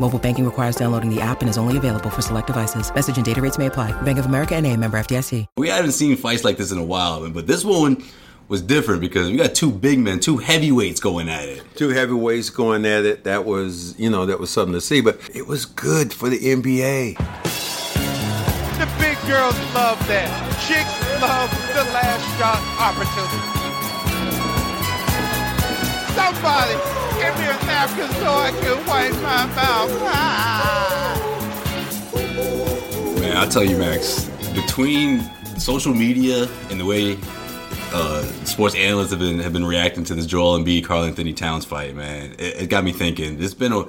Mobile banking requires downloading the app and is only available for select devices. Message and data rates may apply. Bank of America and a member FDIC. We haven't seen fights like this in a while, but this one was different because we got two big men, two heavyweights going at it. Two heavyweights going at it. That was, you know, that was something to see. But it was good for the NBA. The big girls love that. Chicks love the last shot opportunity. Somebody give me a napkin so I can wipe my mouth. Ah. Man, I'll tell you, Max, between social media and the way uh, sports analysts have been have been reacting to this Joel and Embiid Karl Anthony Towns fight, man, it, it got me thinking. It's been a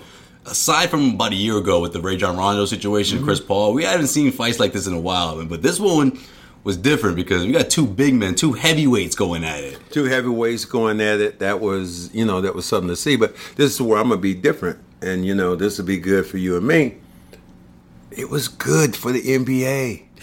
aside from about a year ago with the Rajon Rondo situation, Mm-hmm. Chris Paul, we haven't seen fights like this in a while. But this one was different because we got two big men, two heavyweights going at it. Two heavyweights going at it. That was, you know, that was something to see. But this is where I'm gonna be different, and you know, this will be good for you and me. It was good for the NBA.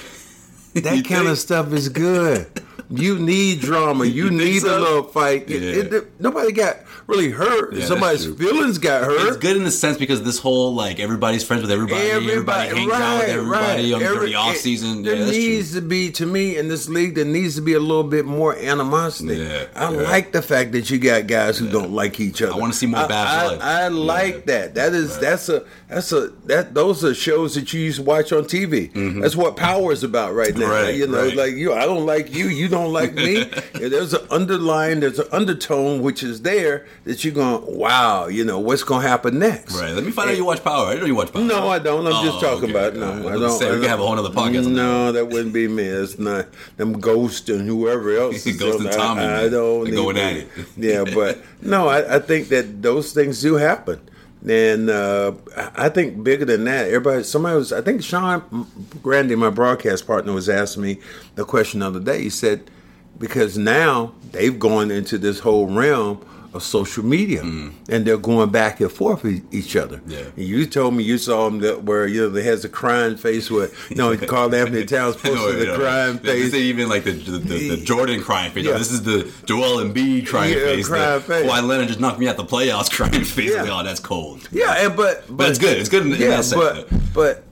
That kind think? of stuff is good. You need drama. You, You need so? a little fight. It- it- nobody got really hurt. Yeah, Somebody's feelings got hurt. It's good in the sense because this whole like everybody's friends with everybody, everybody, hangs out with everybody on Every- during the off season. There Yeah, that's true. needs to be, to me, in this league, there needs to be a little bit more animosity. Yeah, I yeah. like the fact that you got guys who don't like each other. I wanna see more I- bad I. I, like that. That is that's a that's a that those are shows that you used to watch on TV. That's what power is about right now. Mm-hmm. Right, you know, right. like you, I don't like you, you don't like me. There's an underlying, there's an undertone which is there that you're going, wow, you know, what's going to happen next? Right. Let me find out you watch Power. I know you watch Power. No, I don't. I'm Oh, just talking okay. about no. I I don't. say, we I can have a whole nother podcast No, that wouldn't be me. It's not them Ghost and whoever else. is Ghost and. Tommy, I, I don't. Going at it. Yeah, but no, I, I think that those things do happen. And uh, I I think bigger than that, everybody. Somebody was. I think Sean Grande, my broadcast partner, was asking me the question the other day. He said, because now they've gone into this whole realm of social media, and they're going back and forth with each other. Mm. Yeah. And you told me you saw him that where you know they has a crying face where you know Karl Anthony Towns posted you the know. crying This face. isn't even like the the, the, the Jordan crying face. Yeah. this is the Joel Embiid crying Yeah, face. crying the, face. Kawhi Leonard just knocked me out the playoffs crying face. Yeah. Oh, that's cold. Yeah, and but But it's good. It's good in, in yeah, that sense. but though. but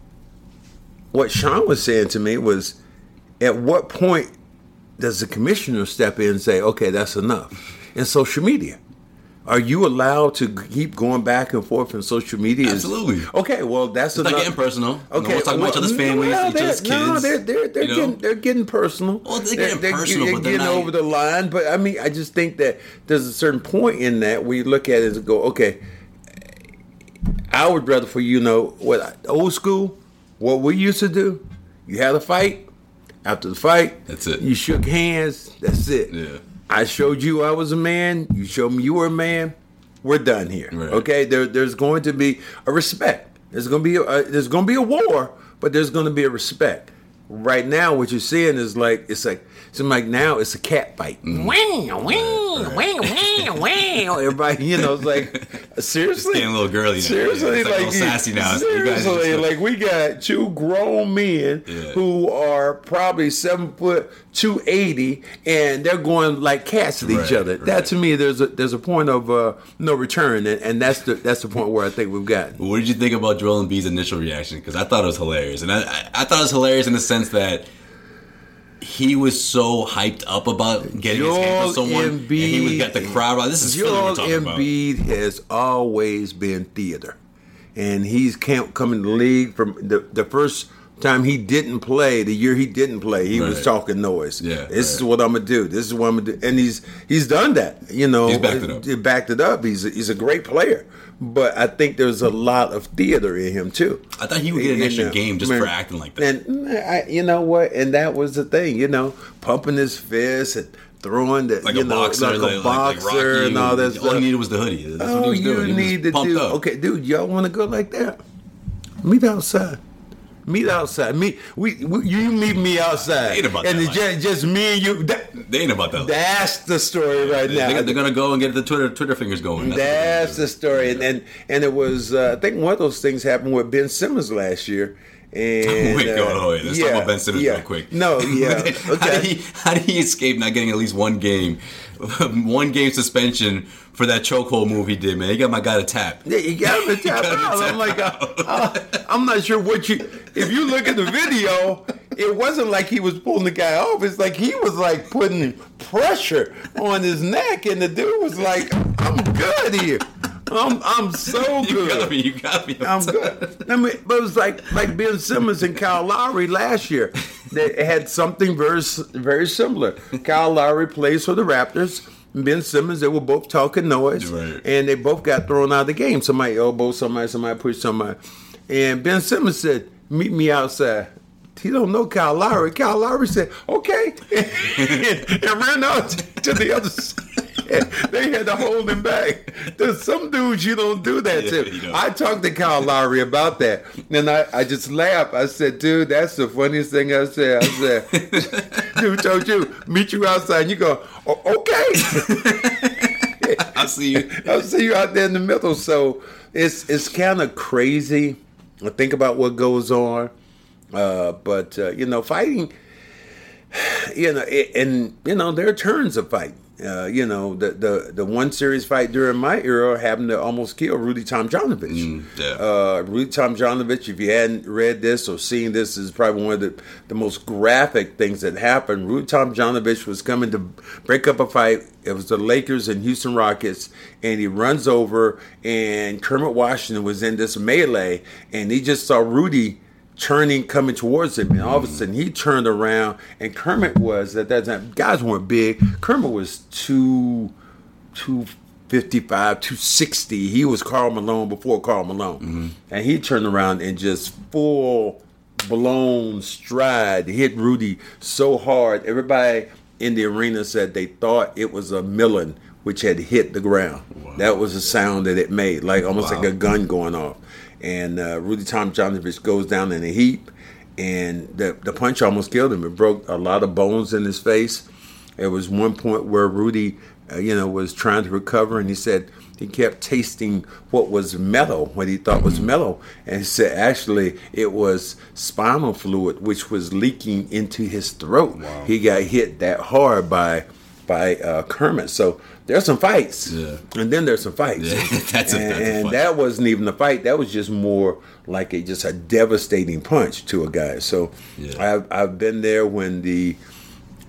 what Sean was saying to me was, at what point does the commissioner step in and say, "Okay, that's enough"? In social media, are you allowed to keep going back and forth in social media? Absolutely. Okay, well, that's It's not getting personal. Okay, no one's talking about each other's families, well, each other's they're- No, they're they're they're know? getting they're getting personal. Well, they're getting personal, they're they're getting not- over the line. But I mean, I just think that there's a certain point in that where you look at it and go, okay, I would rather for you know what old school, what we used to do. You had a fight. After the fight, That's it. You shook hands. That's it. Yeah. I showed you I was a man. You showed me you were a man. We're done here. Right. Okay. There, there's going to be a respect. There's going to be a, uh, there's going to be a war, but there's going to be a respect. Right now, what you're seeing is like it's like it's like now it's a cat fight. Mm. Everybody, you know, it's like seriously, getting a little girly now. Seriously, like a sassy now. You guys Seriously, like we got two grown men Yeah. who are probably seven foot two eighty, and they're going like cats at each Right, other. That to me, there's a there's a point of uh, no return, and, and that's the that's the point where I think we've gotten. What did you think about Joel Embiid's initial reaction? Because I thought it was hilarious, and I, I, I thought it was hilarious in the sense that he was so hyped up about getting his hands on Joel someone, and he was got the crowd. Like, this is Philly Joel we're talking about. Embiid has always been theater, and he's coming to the league from the, the first time he didn't play, the year he didn't play, he was talking noise. Yeah, this is what I'm gonna do. This is what I'm gonna do, and he's he's done that. You know, He's backed it up. He backed it up. He's a, he's a great player, but I think there's a lot of theater in him too. I thought he would get an extra game just man, for acting like that. And I, you know what? And that was the thing. You know, pumping his fist and throwing the like you a know, boxer, like, a boxer Rocky, and all that All stuff. he needed was the hoodie. That's what Oh, he was you doing. He need to do. up. Okay, dude, y'all want to go like that? Meet outside. Meet outside. Meet we, we you meet me outside. Ain't about and that just, just me and you. That, They ain't about that. that's the story right They- now. they're, they're gonna go and get the Twitter Twitter fingers going. That's That's the story, and and, and it was uh, I think one of those things happened with Ben Simmons last year. And Wait, go, uh, wait, let's talk about Ben Simmons yeah. real quick. No, yeah, how, okay. did he, how did he escape not getting at least one game, one game suspension for that chokehold move he did, man? He got my guy to tap. Yeah, you got him to tap got him to out. I'm like, uh, uh, I'm not sure what you. If you look at the video, it wasn't like he was pulling the guy off. It's like he was like putting pressure on his neck, and the dude was like, "I'm good here. I'm I'm so good. You got me. You got me. I'm good." I mean, but it was like like Ben Simmons and Kyle Lowry last year. They had something very very similar. Kyle Lowry plays for the Raptors. Ben Simmons, they were both talking noise, Right. and they both got thrown out of the game. Somebody elbowed somebody, somebody pushed somebody, and Ben Simmons said, "Meet me outside." He don't know Kyle Lowry. Kyle Lowry said, "Okay," and, and ran out to the other side. They had to hold him back. There's some dudes you don't do that Yeah, to. I talked to Kyle Lowry about that, and I, I just laughed. I said, "Dude, that's the funniest thing I said." I said, "Dude told you meet you outside." And you go, "O- "Okay." I see you. I'll see you out there in the middle. So it's it's kind of crazy. I think about what goes on, uh, but uh, you know, fighting. You know, it, and you know there are turns of fight. Uh, you know, the, the the one series fight during my era happened to almost kill Rudy Tomjanovich. yeah. Uh, Rudy Tomjanovich, if you hadn't read this or seen this, is probably one of the, the most graphic things that happened. Rudy Tomjanovich was coming to break up a fight. It was the Lakers and Houston Rockets, and he runs over, and Kermit Washington was in this melee, and he just saw Rudy turning, coming towards him, and all of a sudden he turned around, and Kermit was at that time. Guys weren't big. Kermit was two, two. 55, 260. He was Karl Malone before Karl Malone. Mm-hmm. And he turned around and just full blown stride hit Rudy so hard. Everybody in the arena said they thought it was a melon which had hit the ground. That was the sound that it made, like almost like a gun going off. And uh, Rudy Tomjanovich goes down in a heap, and the, the punch almost killed him. It broke a lot of bones in his face. There was one point where Rudy, uh, you know, was trying to recover, and he said he kept tasting what was metal, what he thought was metal, and he said actually it was spinal fluid which was leaking into his throat. He got hit that hard by by uh, Kermit. So there's some fights, Yeah. and then there's some fights. Yeah, that's and, a and that wasn't even a fight. That was just more like a just a devastating punch to a guy. So Yeah. I've I've been there when the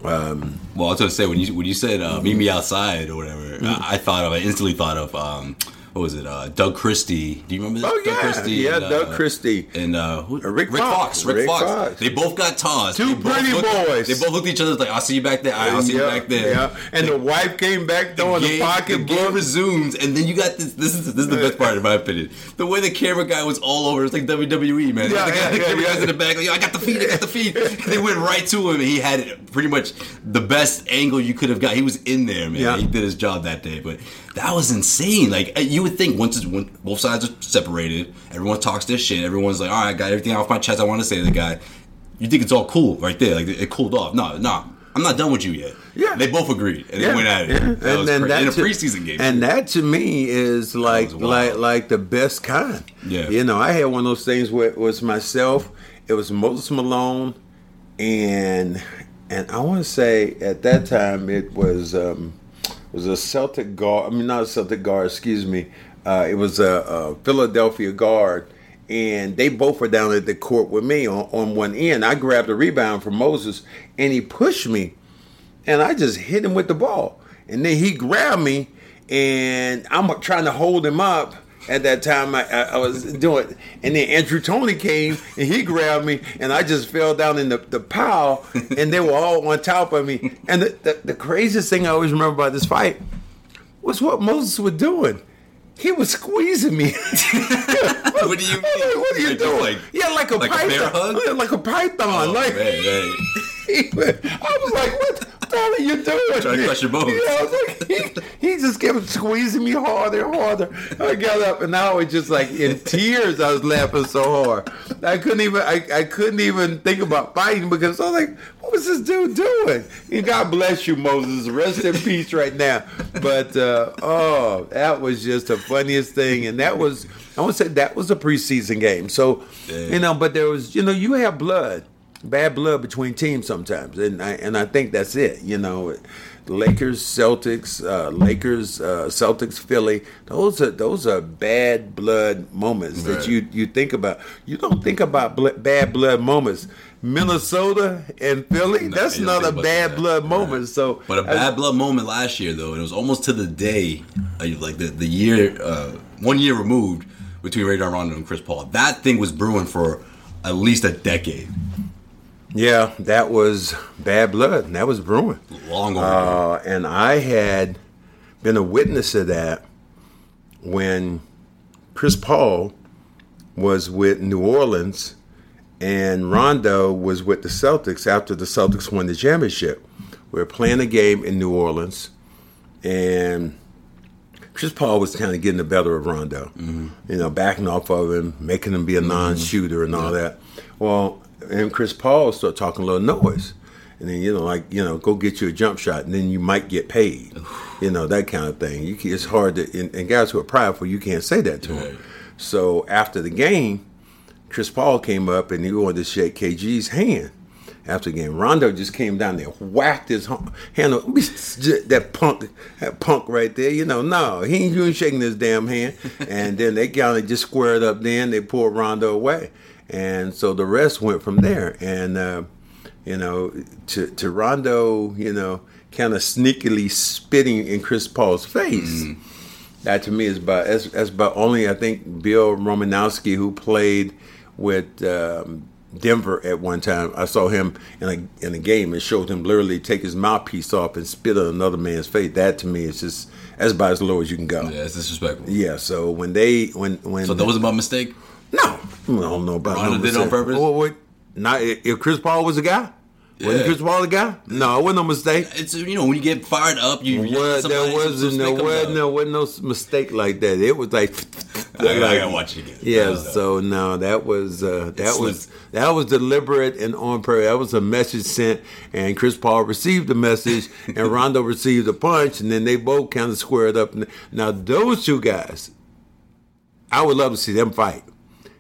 um, Well, I was gonna say when you when you said uh, "meet me outside" or whatever, Mm-hmm. I, I thought of I instantly thought of um, what was it? Uh, Doug Christie. Do you remember this? Oh, Doug. Christie Yeah, and, Doug uh, Christie. and uh, who, Uh, Rick Rick Fox. Fox. Rick, Rick Fox. Fox. They both got tossed. Two They pretty looked- boys. They both looked at each other like, "I'll see you back there. I'll see you back there." Yeah, and the wife came back throwing the game, the pocket game resumes, and then you got this. This is this is the best part, in my opinion. The way the camera guy was all over. It's like WWE, man. Yeah, the guy, yeah, the yeah, camera yeah. guys in the back, like, "Yo, I got the feed, I got the feed. they went right to him, and he had it pretty much the best angle you could have got. He was in there, man. Yeah. He did his job that day, but that was insane. Like you would think once it's, when both sides are separated, everyone talks their shit. Everyone's like, "All right, I got everything off my chest. I want to say to the guy." You think it's all cool right there, like it cooled off. No, no, I'm not done with you yet. Yeah. they both agreed and they went at it. yeah. That was then cra- in a to- preseason game. And that to me is like like like the best kind. Yeah. You know, I had one of those things where it was myself. It was Moses Malone, and and I want to say at that time it was um, was a Celtic guard. I mean, not a Celtic guard. Excuse me. Uh, it was a, a Philadelphia guard. And they both were down at the court with me on, on one end. I grabbed a rebound from Moses, and he pushed me and I just hit him with the ball. And then he grabbed me, and I'm trying to hold him up, at that time I, I, was doing, and then Andrew Toney came and he grabbed me, and I just fell down in the, the pile, and they were all on top of me. And the, the, the craziest thing I always remember about this fight was what Moses was doing. He was squeezing me. What do you I'm like, mean? what are you Like- doing? like- yeah, like a like a python. bear hug? Like a python. Oh, like. I was like, what are you doing? Trying to crush your bones. Yeah, I was like, he, he just kept squeezing me harder and harder. I got up and I was just like in tears. I was laughing so hard. I couldn't even I, I couldn't even think about fighting because I was like, what was this dude doing? And God bless you, Moses. Rest in peace right now. But uh, oh, that was just the funniest thing. And that was I want to say that was a preseason game. So you know, but there was you know, you have blood bad blood between teams sometimes, and I and I think that's it. You know, Lakers, Celtics, uh, Lakers, uh, Celtics, Philly. Those are those are bad blood moments that you you think about. You don't think about bl- bad blood moments. Minnesota and Philly. that's don't a bad that. blood Right. moment. So, But a bad blood moment last year, though, and it was almost to the day, uh, like the, the year, uh, one year removed between Rajon Rondo and Chris Paul. That thing was brewing for at least a decade. Yeah, that was bad blood. and That was brewing. Long overdue. Uh, and I had been a witness of that when Chris Paul was with New Orleans and Rondo was with the Celtics after the Celtics won the championship. We were playing a game in New Orleans and Chris Paul was kind of getting the better of Rondo, you know, backing off of him, making him be a non-shooter and all that. Well, and Chris Paul started talking a little noise, and then you know, like you know, go get you a jump shot, and then you might get paid, you know, that kind of thing. You it's hard to, and, and guys who are prideful, you can't say that to Right. them. So after the game, Chris Paul came up and he wanted to shake KG's hand. After the game, Rondo just came down there, whacked his hand. That punk, that punk right there. You know, no, he ain't even shaking his damn hand. And then they kind of just squared up. Then they pulled Rondo away, and so the rest went from there. And uh, you know, to to Rondo, you know, kind of sneakily spitting in Chris Paul's face. That to me is about that's, that's about only I think Bill Romanowski who played with um, Denver at one time. I saw him in a in a game and showed him literally take his mouthpiece off and spit on another man's face. That to me is just that's about as low as you can go. yeah, it's disrespectful. Yeah. So when they when when So that was about mistake. No, I don't know about Rondo no did it on purpose? What, not if Chris Paul was a guy. Wasn't Chris Paul the guy? No, it wasn't no mistake. It's you know when you get fired up, you Well, there wasn't no stick wasn't no wasn't no mistake like that. It was like I, gotta watch it again. Yeah, Uh, so no, that was uh, that was that was deliberate and on purpose. That was a message sent, and Chris Paul received the message, and Rondo received the punch, and then they both kind of squared up. Now those two guys, I would love to see them fight.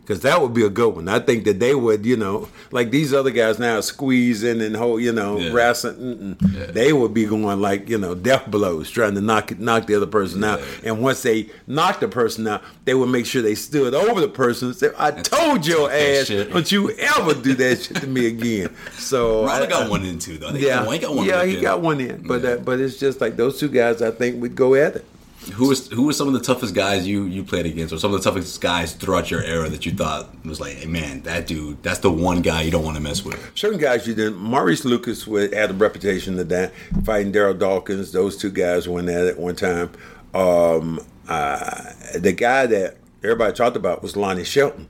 Because that would be a good one. I think that they would, you know, like these other guys now squeezing and whole, you know, Yeah. wrestling. mm-mm. They would be going like, you know, death blows, trying to knock knock the other person out. And once they knocked the person out, they would make sure they stood over the person and say, "I told your ass, shit. don't you ever do that shit to me again." So I- got one in too though. Yeah, he got one. yeah, he got one in, but Yeah. uh, but it's just like those two guys. I think would go at it. Who was who was some of the toughest guys you you played against, or some of the toughest guys throughout your era that you thought was like, hey man, that dude, that's the one guy you don't want to mess with. certain guys you didn't. Maurice Lucas would, had a reputation of that fighting Darryl Dawkins. Those two guys went at it one time. Um, uh, the guy that everybody talked about was Lonnie Shelton.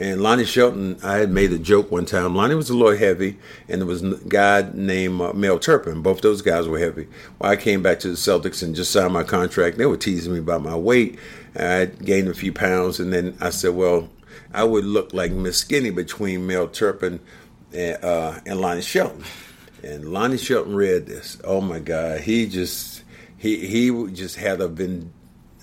And Lonnie Shelton, I had made a joke one time. Lonnie was a little heavy, and there was a guy named uh, Mel Turpin. Both those guys were heavy. Well, I came back to the Celtics and just signed my contract, they were teasing me about my weight. I gained a few pounds, and then I said, well, I would look like Miss Skinny between Mel Turpin and, uh, and Lonnie Shelton. And Lonnie Shelton read this. Oh my God, he just he he just had a, ven,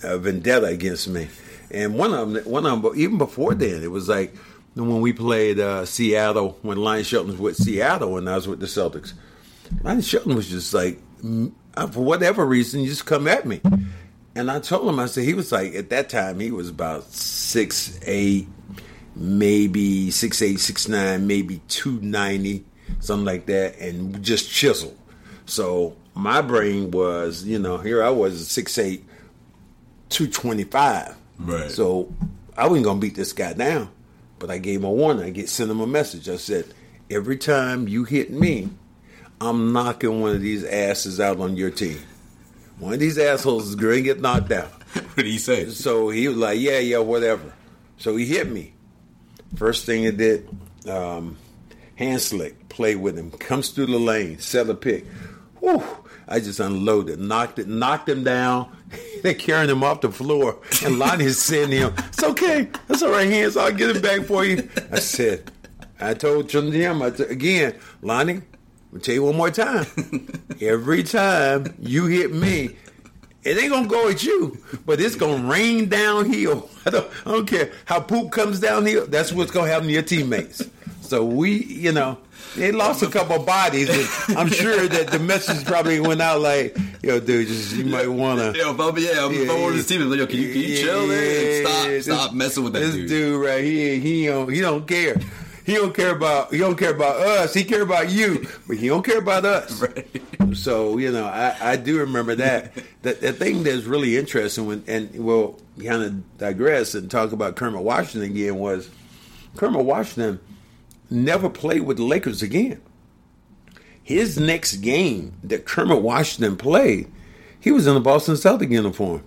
a vendetta against me. And one of them, one of them, even before then, it was like when we played uh, Seattle when Lonnie Shelton was with Seattle and I was with the Celtics. Lonnie Shelton was just like, mm, uh, for whatever reason, you just come at me. And I told him, I said, he was like, at that time, he was about six eight, maybe six eight, six nine, maybe two ninety, something like that, and just chiseled. So my brain was, you know, here I was six eight, two twenty five. Right. So I wasn't gonna beat this guy down, but I gave him a warning. I get sent him a message. I said, every time you hit me, I'm knocking one of these asses out on your team. One of these assholes is gonna get knocked out. what did he say? So he was like, yeah, yeah, whatever. So he hit me. First thing he did, um, hand slick, play with him, comes through the lane, set a pick. Whew, I just unloaded, knocked it, knocked him down. They're carrying him off the floor, and Lonnie's saying to him, "It's okay, that's all right, hands. I'll get it back for you." I said, I told Jim again, Lonnie. I'll tell you one more time. Every time you hit me, it ain't gonna go at you, but it's gonna rain downhill. I don't, I don't care how poop comes downhill. That's what's gonna happen to your teammates. So we, you know, they lost a couple of bodies. And I'm sure that the message probably went out like, "Yo, dude, just you might wanna." Yo, Bubba, yeah, I'm Yeah, yeah, one of yeah. his team. Like, yo, can you, can you chill there? Stop, this- stop messing with that this dude. right here. He don't he don't care. He don't care about he don't care about us. He care about you, but he don't care about us. Right. So you know, I, I do remember that. that the thing that's really interesting when and we'll kind of digress and talk about Kermit Washington again was Kermit Washington never played with the Lakers again. His next game that Kermit Washington played, he was in the Boston Celtic uniform.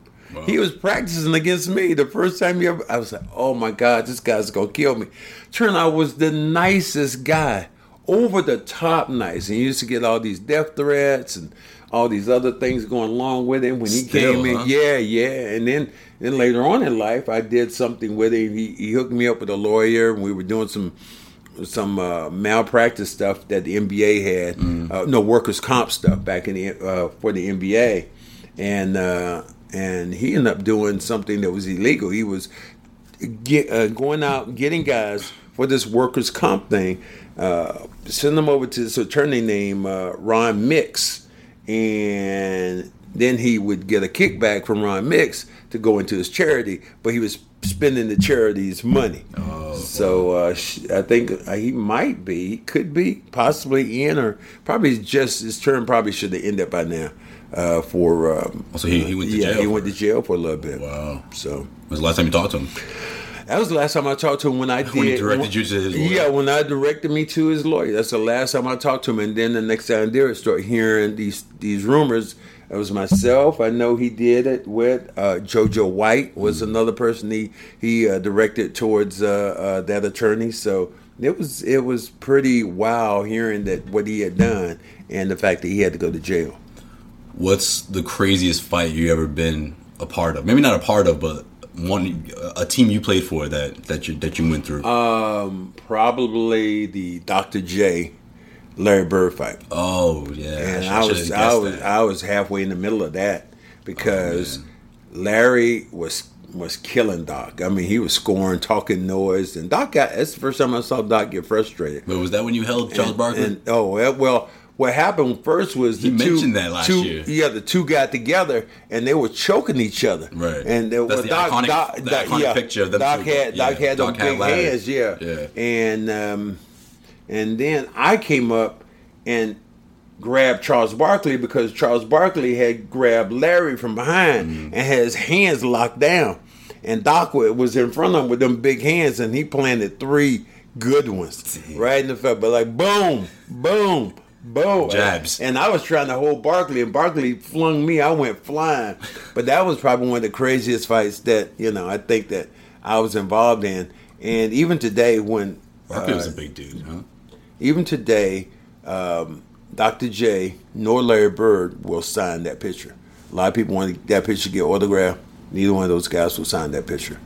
He was practicing against me the first time he ever. I was like, "Oh my God, this guy's gonna kill me." Turned out was the nicest guy, over the top nice. And he used to get all these death threats and all these other things going along with him when he Still, came in. huh? Yeah, yeah. And then then later on in life, I did something with him. He, he hooked me up with a lawyer, and we were doing some some uh, malpractice stuff that the NBA had, Mm. uh, no workers' comp stuff back in the uh, for the NBA, and uh, and he ended up doing something that was illegal. He was get, uh, going out getting guys for this workers' comp thing. Uh, send them over to this attorney named uh, Ron Mix, and then he would get a kickback from Ron Mix to go into his charity, but he was spending the charity's money. so uh, I think uh, he might be, could be, possibly in, or probably just his term probably should have ended by now. Uh, for um, Oh, so he- he went to yeah, jail he for went to jail for a little bit. Wow. So When was the last time you talked to him? That was the last time I talked to him when I did. When he directed you to his lawyer? Yeah, when I directed me to his lawyer. That's the last time I talked to him. And then the next time I did it, start hearing these these rumors. It was myself. I know he did it with uh, JoJo White was another person he he uh, directed towards uh, uh, that attorney. So it was it was pretty wow hearing that what he had done and the fact that he had to go to jail. What's the craziest fight you ever been a part of? Maybe not a part of, but one a team you played for that that you that you went through. Um, probably the Dr. J, Larry Bird fight. oh yeah, and sh- I, was I was that. I was halfway in the middle of that because Oh, Larry was was killing Doc. I mean, he was scoring, talking noise, and Doc got. That's the first time I saw Doc get frustrated. But was that when you held Charles Barkley? And oh well, what happened first was He the two, mentioned that last two- year. Yeah, the two got together and they were choking each other. Right. And there was Doc, iconic- Doc, the Doc- iconic yeah, picture of them Doc two. had Doc Yeah, had those Doc had big hands. Yeah. Yeah. And um, and then I came up and grabbed Charles Barkley because Charles Barkley had grabbed Larry from behind Mm. and had his hands locked down. And Doc was in front of him with them big hands, and he planted three good ones right in the face. But like boom, boom, boom, Jabs. And I was trying to hold Barkley, and Barkley flung me. I went flying. But that was probably one of the craziest fights that you know I think that I was involved in. And even today, when Barkley was uh, a big dude, huh? even today, um, Dr. J nor Larry Bird will sign that picture. A lot of people want that picture to get autographed. Neither one of those guys will sign that picture.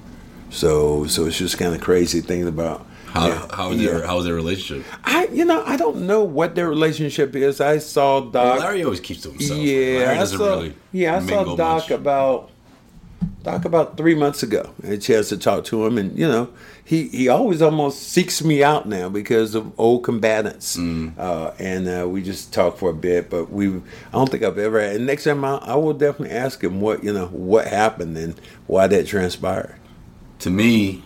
So, so it's just kind of crazy thinking about How yeah, how was yeah. their how was their relationship? I, you know, I don't know what their relationship is. I saw Doc. Larry always keeps to himself. Yeah, Larry I saw. really yeah, I saw Doc much. about Doc about three months ago. I had a chance to talk to him, and you know, he he always almost seeks me out now because of old combatants, Mm. uh, and uh, we just talk for a bit. But we, I don't think I've ever. And next time I, I will definitely ask him what you know what happened and why that transpired. to me,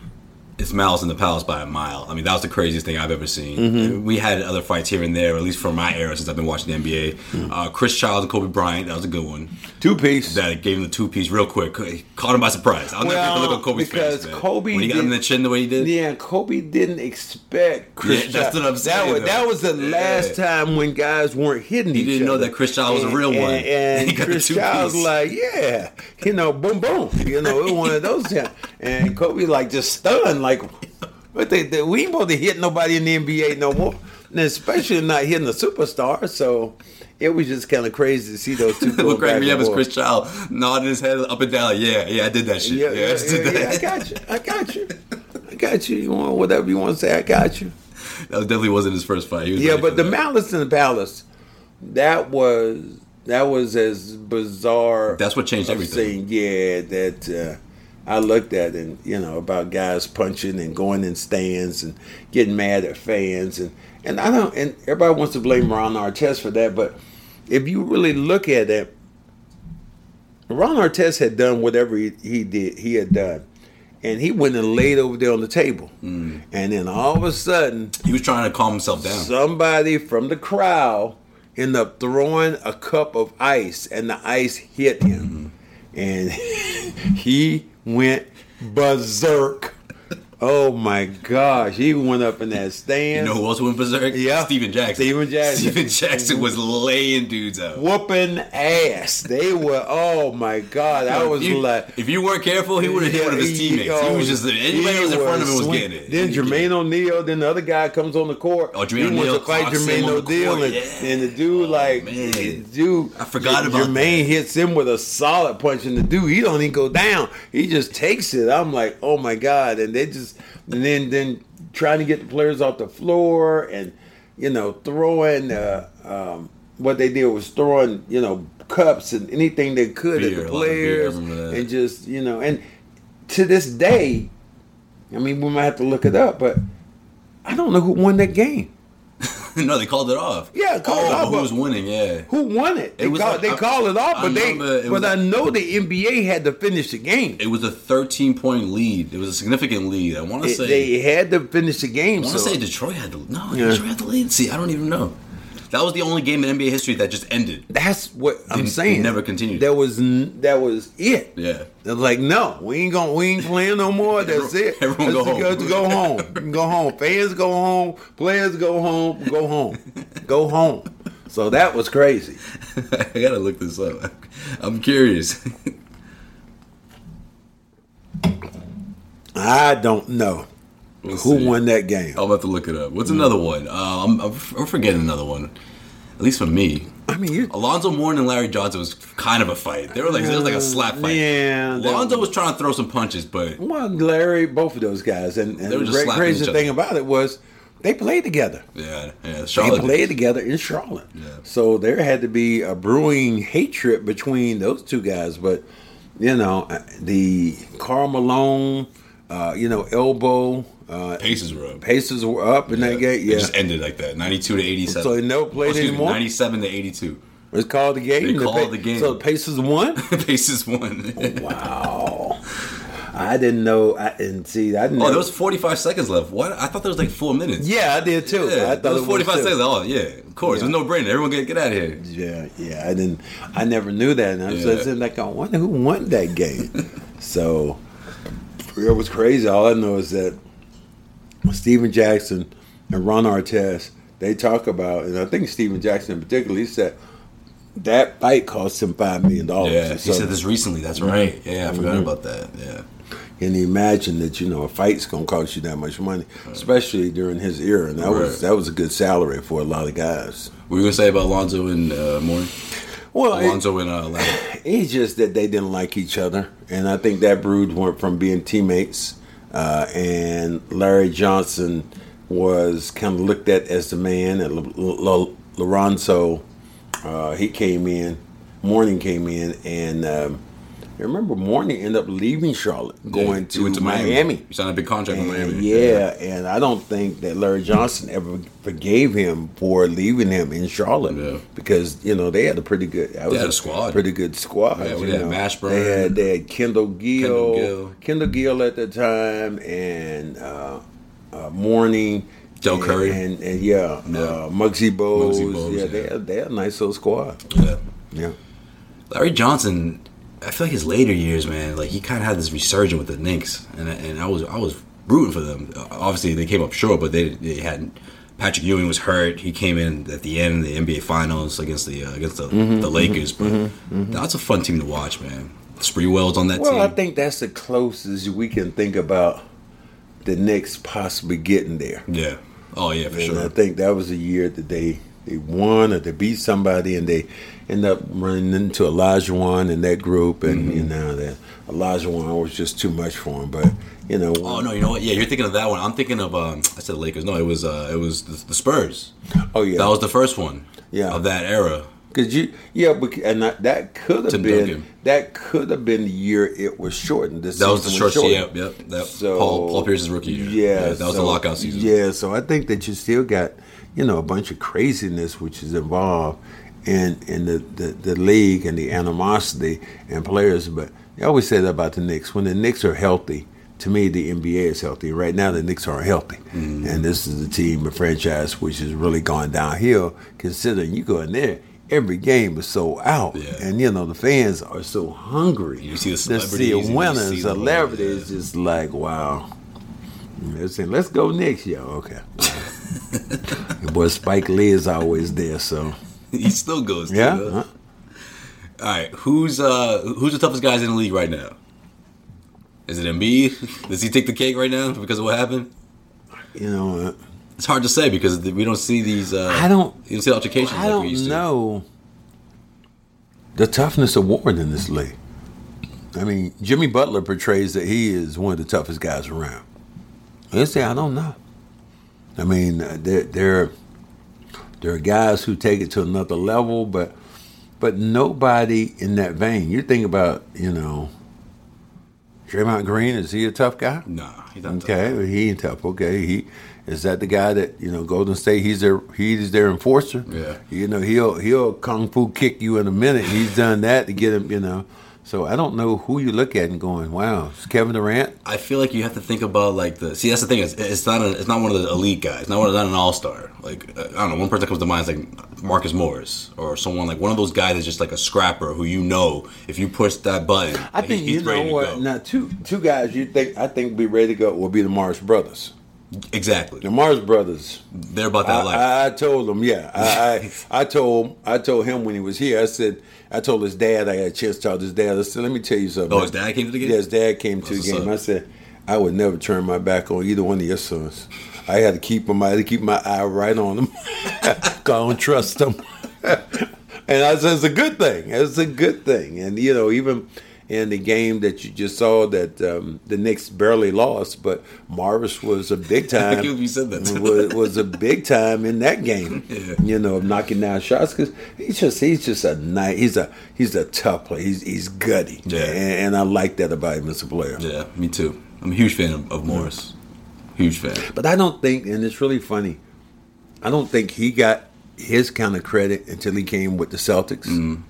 it's Malice in the Palace by a mile. I mean, that was the craziest thing I've ever seen. Mm-hmm. We had other fights here and there, at least from my era since I've been watching the NBA. Mm-hmm. Uh, Chris Childs and Kobe Bryant, that was a good one. Two piece. That gave him the two piece real quick. Caught him by surprise. I'll never Well, the look on Kobe's because face. man. Kobe when he got him in the chin the way he did. Yeah, Kobe didn't expect Chris. Yeah, that's what I'm saying, That was, that was the Yeah. last time when guys weren't hitting He didn't know other. that Chris Child was a real And- one. And, got Chris was like, yeah, you know, boom, boom. You know, it was one of those times. And Kobe like just stunned, like, but they, they, we ain't supposed to hit nobody in the NBA no more, and especially not hitting a superstar. So it was just kind of crazy to see those two. what cracked me up is. Chris Child nodding his head up and down. Yeah, yeah, I did that shit. Yeah, Yeah, yeah, I yeah, yeah, I got you. I got you. I got you. You want whatever you want to say? I got you. That definitely wasn't his first fight. Yeah, but the that. Malice in the Palace, that was that was as bizarre. That's what changed everything. Saying, yeah, that uh, I looked at and you know about guys punching and going in stands and getting mad at fans and and I don't and everybody wants to blame Ron Artest for that, but if you really look at it, Ron Artest had done whatever he, he did. He had done. And he went and laid over there on the table. Mm. And then all of a sudden, he was trying to calm himself down. somebody from the crowd ended up throwing a cup of ice and the ice hit him and he went berserk oh my gosh he went up in that stand. You know who else went berserk? Yeah. Stephen Jackson. Stephen Jackson. Stephen Jackson was laying dudes out. whooping ass they were oh my god i was you, like if you weren't careful, he would have hit one of his he- teammates. oh, he was just anybody was in front of him was swing- getting it. Then He- Jermaine O'Neal, then the other guy comes on the court. Oh, Jermaine he wants O'Neal to fight Jermaine him on the O'Neal, and, yeah. and the dude oh, like, man. dude, I forgot about Jermaine that. hits him with a solid punch, and the dude he don't even go down. He just takes it. I'm like, oh my god! And they just, and then then trying to get the players off the floor, and you know throwing. Uh, um, what they did was throwing, you know, cups and anything they could Beer, at the players, and just you know, and to this day, I mean, we might have to look it up, but I don't know who won that game. no, they called it off. Yeah, called oh, it off, Who was winning? Yeah. Who won it? They, It was call, like- they I- called it off, but they, but was- I know the NBA had to finish the game. It was a 13 point lead. It was a significant lead. I want to say. they had to finish the game. I want to so say Detroit had the no. Yeah. Detroit had the lead. See, I don't even know. That was the only game in NBA history that just ended. that's what I'm saying. never continued. That was that was it. Yeah. They're like, no, we ain't gonna we ain't playing no more. That's it. Everyone go home. go home. Go home. Fans go home. Players go home. Go home. go home. So that was crazy. I gotta look this up. I'm curious. I don't know Let's who see. won that game. I'm about to look it up. What's another one? Uh, I'm, I'm, I'm forgetting another one. At least for me. I mean, you, Alonzo Mourning and Larry Johnson was kind of a fight. They were like it was like a slap fight. Yeah, Alonzo was trying to throw some punches, but well, Larry, both of those guys, and, and They were the just great, crazy thing about it was they played together. yeah, yeah. They Charlotte. played together in Charlotte. Yeah. So there had to be a brewing hatred between those two guys. But, you know, uh, the Karl Malone, uh, you know, elbow, uh, Paces were up. Pacers were up in that game. It Yeah. just ended like that. 92 to 87. So they never played me, anymore? 97 to 82. It's called the game. They The called Pa- the game. So the Pacers won? Paces won. wow. I didn't know. I, didn't see, I didn't Oh, know. there was 45 seconds left. What? I thought there was like four minutes. yeah, I did too. Yeah, I there thought was 45 seconds. Oh, yeah, of course. Yeah. It was no brainer. Everyone get, get out of here. Yeah, yeah. I didn't. I never knew that, and I was Yeah. just like, I wonder who won that game. so it was crazy. All I know is that Stephen Jackson and Ron Artest they talk about, and I think Stephen Jackson in particular, he said that fight cost him five million dollars. Yeah, he said this recently. That's right. Yeah, I forgot Mhm. about that. Yeah. Can you imagine that you know a fight's gonna cost you that much money, especially during his era? And that was that was a good salary for a lot of guys. What were you going to say about Alonzo and uh, Mourning? Well, it- Alonzo and uh, Larry. It's just that they didn't like each other, and I think that brewed went from being teammates. Uh, and Larry Johnson was kind of looked at as the man, and Lorenzo, uh, he came in, Mourning came in, and um, remember Mourning ended up leaving Charlotte, going He to, went Miami. He signed a big contract And, Miami. yeah, and I don't think that Larry Johnson ever forgave him for leaving him in Charlotte Yeah. because you know they had a pretty good. Was had a squad. pretty good squad. Yeah, we had know. Mashburn. They had they had Kendall Gill, Kendall Gill. Kendall Gill at the time, and uh, uh, Mourning. Del Curry. and, and yeah, Yeah. Uh, Muggsy Bogues, yeah, they yeah. had they had a nice little squad. Yeah. Yeah. Larry Johnson, I feel like his later years, man, like he kind of had this resurgence with the Knicks, and and I was I was rooting for them. Obviously, they came up short, but they they had Patrick Ewing was hurt. He came in at the end of the NBA Finals against the uh, against the, Mm-hmm, the Lakers, but that's a fun team to watch, man. Sprewell's on that Well, team. I think that's the closest we can think about the Knicks possibly getting there. yeah. Oh yeah, for And sure. I think that was a year that they they won or they beat somebody and they end up running into Olajuwon in that group and Mm-hmm. you know that Olajuwon was just too much for him. But you know, Oh no, you know what? Yeah, you're thinking of that one. I'm thinking of um, I said Lakers. No, it was uh, it was the, the Spurs. oh yeah, That was the first one. Yeah. Of that era. Because you yeah, and that, that could have been Duncan. that could have been the year it was shortened. The That was the short season. Yep, yep. That So Paul Paul Pierce's rookie year. Yeah, that was so- the lockout season. Yeah, so I think that you still got you know a bunch of craziness which is involved in in the the, the league and the animosity and players. But I always say that about the Knicks. When the Knicks are healthy, to me the NBA is healthy. Right now the Knicks aren't healthy, Mm-hmm. and this is a team, a franchise which has really gone downhill. Considering you go in there. Every game is sold out, Yeah. and you know the fans are so hungry. You see the to see celebrities, a winner, see celebrities, just like wow. They're saying, let's go next year. Okay. Your boy Spike Lee is always there, so he still goes. yeah. huh? huh? All right, who's uh who's the toughest guys in the league right now? Is it Embiid? Does he take the cake right now because of what happened? You know, uh, It's hard to say because we don't see these. Uh, I don't- You don't see altercations I like we used don't to. know the toughness of Warren in this league. I mean, Jimmy Butler portrays that he is one of the toughest guys around. I say I don't know. I mean, uh, there there there are guys who take it to another level, but but nobody in that vein. You think about, you know, Draymond Green. Is he a tough guy? No, he's not tough. Okay, well, he ain't tough. Okay, he is that the guy that you know Golden State. He's their he's their enforcer. Yeah. you know he'll he'll kung fu kick you in a minute. He's done that to get him. You know, so I don't know who you look at and going, wow, it's Kevin Durant. I feel like you have to think about like the. See, that's the thing. It's, it's not. A, it's not one of the elite guys. Not one. Not an all star. Like uh, I don't know. One person that comes to mind is like Marcus Morris or someone like one of those guys that's just like a scrapper who you know if you push that button, I think he's you know ready what. Now, two two guys you think I think be ready to go will be the Morris brothers. Exactly. The Morris brothers. They're about that life. I, I, I told him, yeah. I, I I told I told him when he was here. I said I told his dad. I had a chance to talk to his dad. I said, let me tell you something. Oh, his dad came to the game? Yeah, his dad came to That's the game. up. I said I would never turn my back on either one of your sons. I had to keep him. I had to keep my eye right on them. I don't trust them. and I said it's a good thing. It's a good thing. And you know, even in the game that you just saw, that um, the Knicks barely lost, but Marvis was a big time. you said that. was, was a big time in that game. Yeah. You know, of knocking down shots because he's just he's just a nice. He's a he's a tough player. He's he's gutty. Yeah. and, and I like that about him as a player. yeah, me too. I'm a huge fan of, of Morris. Huge fan. But I don't think, and it's really funny. I don't think he got his kind of credit until he came with the Celtics. Mm-hmm.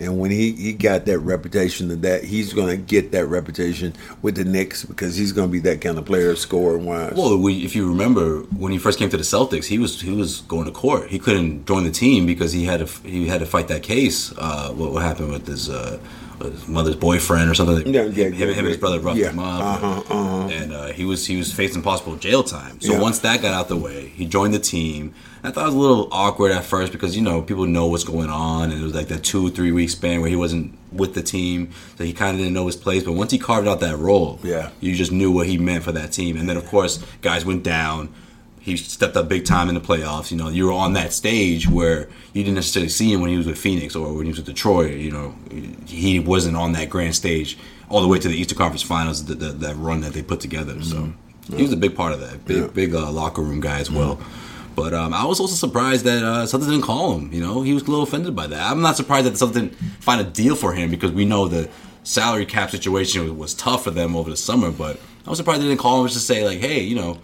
And when he, he got that reputation of that, he's going to get that reputation with the Knicks because he's going to be that kind of player, scoring wise. Well, we, if you remember when he first came to the Celtics, he was he was going to court. He couldn't join the team because he had to he had to fight that case. Uh, what, what happened with his, uh, his mother's boyfriend or something? Yeah, yeah, him, him, yeah, him and his brother roughed Yeah, him up, uh-huh, uh-huh. and uh, he was he was facing possible jail time. So Yeah. once that got out the way, he joined the team. I thought it was a little awkward at first because you know people know what's going on, and it was like that two three week span where he wasn't with the team, so he kind of didn't know his place. But once he carved out that role, Yeah. you just knew what he meant for that team. And then, of course, guys went down. He stepped up big time in the playoffs. You know, you were on that stage where you didn't necessarily see him when he was with Phoenix or when he was with Detroit. You know, he wasn't on that grand stage all the way to the Eastern Conference Finals. The, the, that run that they put together. So he was a big part of that. Big, Yeah. big uh, locker room guy as well. But um, I was also surprised that uh, something didn't call him. You know, he was a little offended by that. I'm not surprised that something didn't find a deal for him because we know the salary cap situation was, was tough for them over the summer. But I was surprised they didn't call him just to say like, hey, you know,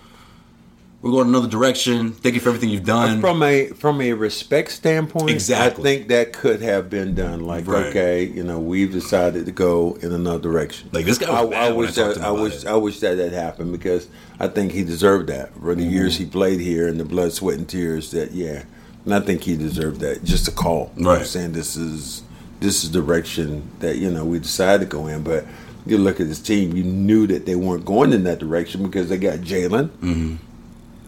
we're going another direction. Thank you for everything you've done. From a from a respect standpoint, Exactly. I think that could have been done. Like, Right. okay, you know, we've decided to go in another direction. Like, this guy I, I I wish that him I wish it. I wish that had happened because I think he deserved that for the years Mm-hmm. he played here and the blood, sweat, and tears. That yeah, and I think he deserved that. Just a call, You what I'm Right. saying this is this is direction that you know we decided to go in, but. You look at this team. You knew that they weren't going in that direction because they got Jalen, Mm-hmm.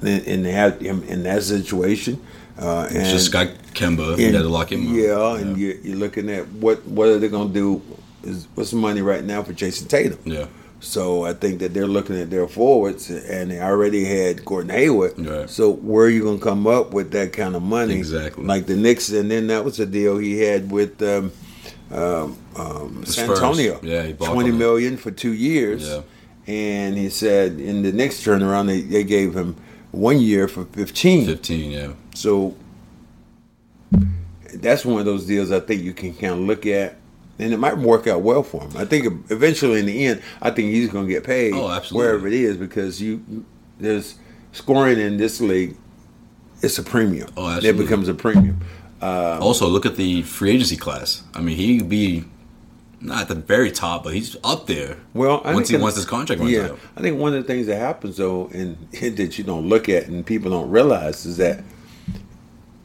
And they had in that situation. Uh, and just got Kemba. You and- had to lock him up. Yeah, and you're, you're looking at what what are they going to do? Is what's the money right now for Jayson Tatum? Yeah. So I think that they're looking at their forwards, and they already had Gordon Hayward. Right. So where are you going to come up with that kind of money? Exactly. Like the Knicks, and then that was a deal he had with um, um, um, San. Antonio. Yeah, he bought twenty million for two years. Yeah. And he said in the next turnaround they, they gave him one year for fifteen. Fifteen. Yeah. So that's one of those deals I think you can kind of look at, and it might work out well for him. I think eventually in the end, I think he's going to get paid Oh, absolutely. wherever it is because you there's scoring in this league. It's a premium. Oh, absolutely. It becomes a premium. Um, Also, look at the free agency class. I mean, he'd be not at the very top, but he's up there. Well, I once he once his contract runs yeah, out. I think one of the things that happens though, and that you don't look at and people don't realize is that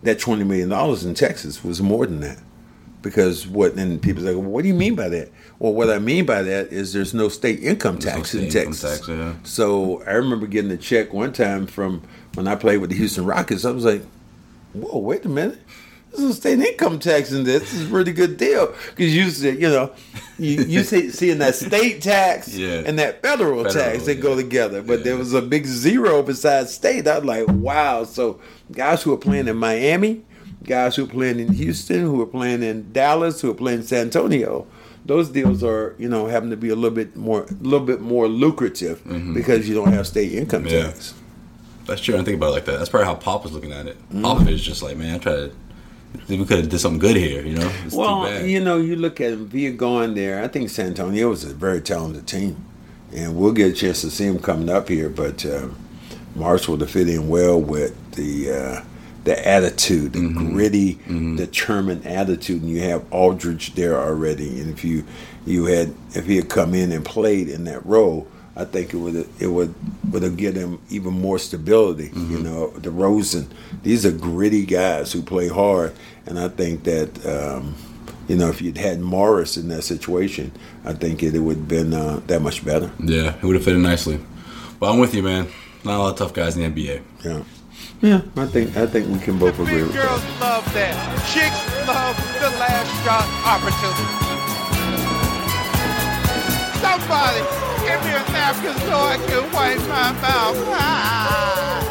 that twenty million dollars in Texas was more than that. Because what and people say, well, what do you mean by that? Well, what I mean by that is there's no state income There's no tax in state income Texas. tax, yeah. So I remember getting a check one time from when I played with the Houston Rockets. I was like, whoa, wait a minute. State income tax in this. This is a really good deal. Because you said, you know, you, you see, seeing that state tax Yeah. and that federal, Federal, tax, they yeah. go together. But Yeah. there was a big zero besides state. I was like, wow. So guys who are playing in Miami, guys who are playing in Houston, who are playing in Dallas, who are playing in San Antonio, those deals are, you know, having to be a little bit more, a little bit more lucrative because you don't have state income Mm-hmm. Yeah. tax. That's true. I didn't think about it like that. That's probably how Pop was looking at it. Mm-hmm. Popovich is just like, man, I try to. We could have did something good here, you know. It's too Well, you know, you look at him via going there. I think San Antonio is a very talented team, and we'll get a chance to see him coming up here. But um, Marshall to fit in well with the uh, the attitude, the Mm-hmm. gritty, determined attitude, and you have Aldridge there already. And if you you had if he had come in and played in that role. I think it would it would would have given him even more stability. You Mm-hmm. know, DeRozan, these are gritty guys who play hard, and I think that um, you know if you'd had Morris in that situation, I think it, it would have been uh, that much better. yeah, it would have fitted nicely. But I'm with you, man. Not a lot of tough guys in the NBA. Yeah, yeah. I think I think we can both agree Big with girls that. love that. Chicks love the last shot opportunity. Somebody Give me a napkin so I can wipe my mouth. Ah.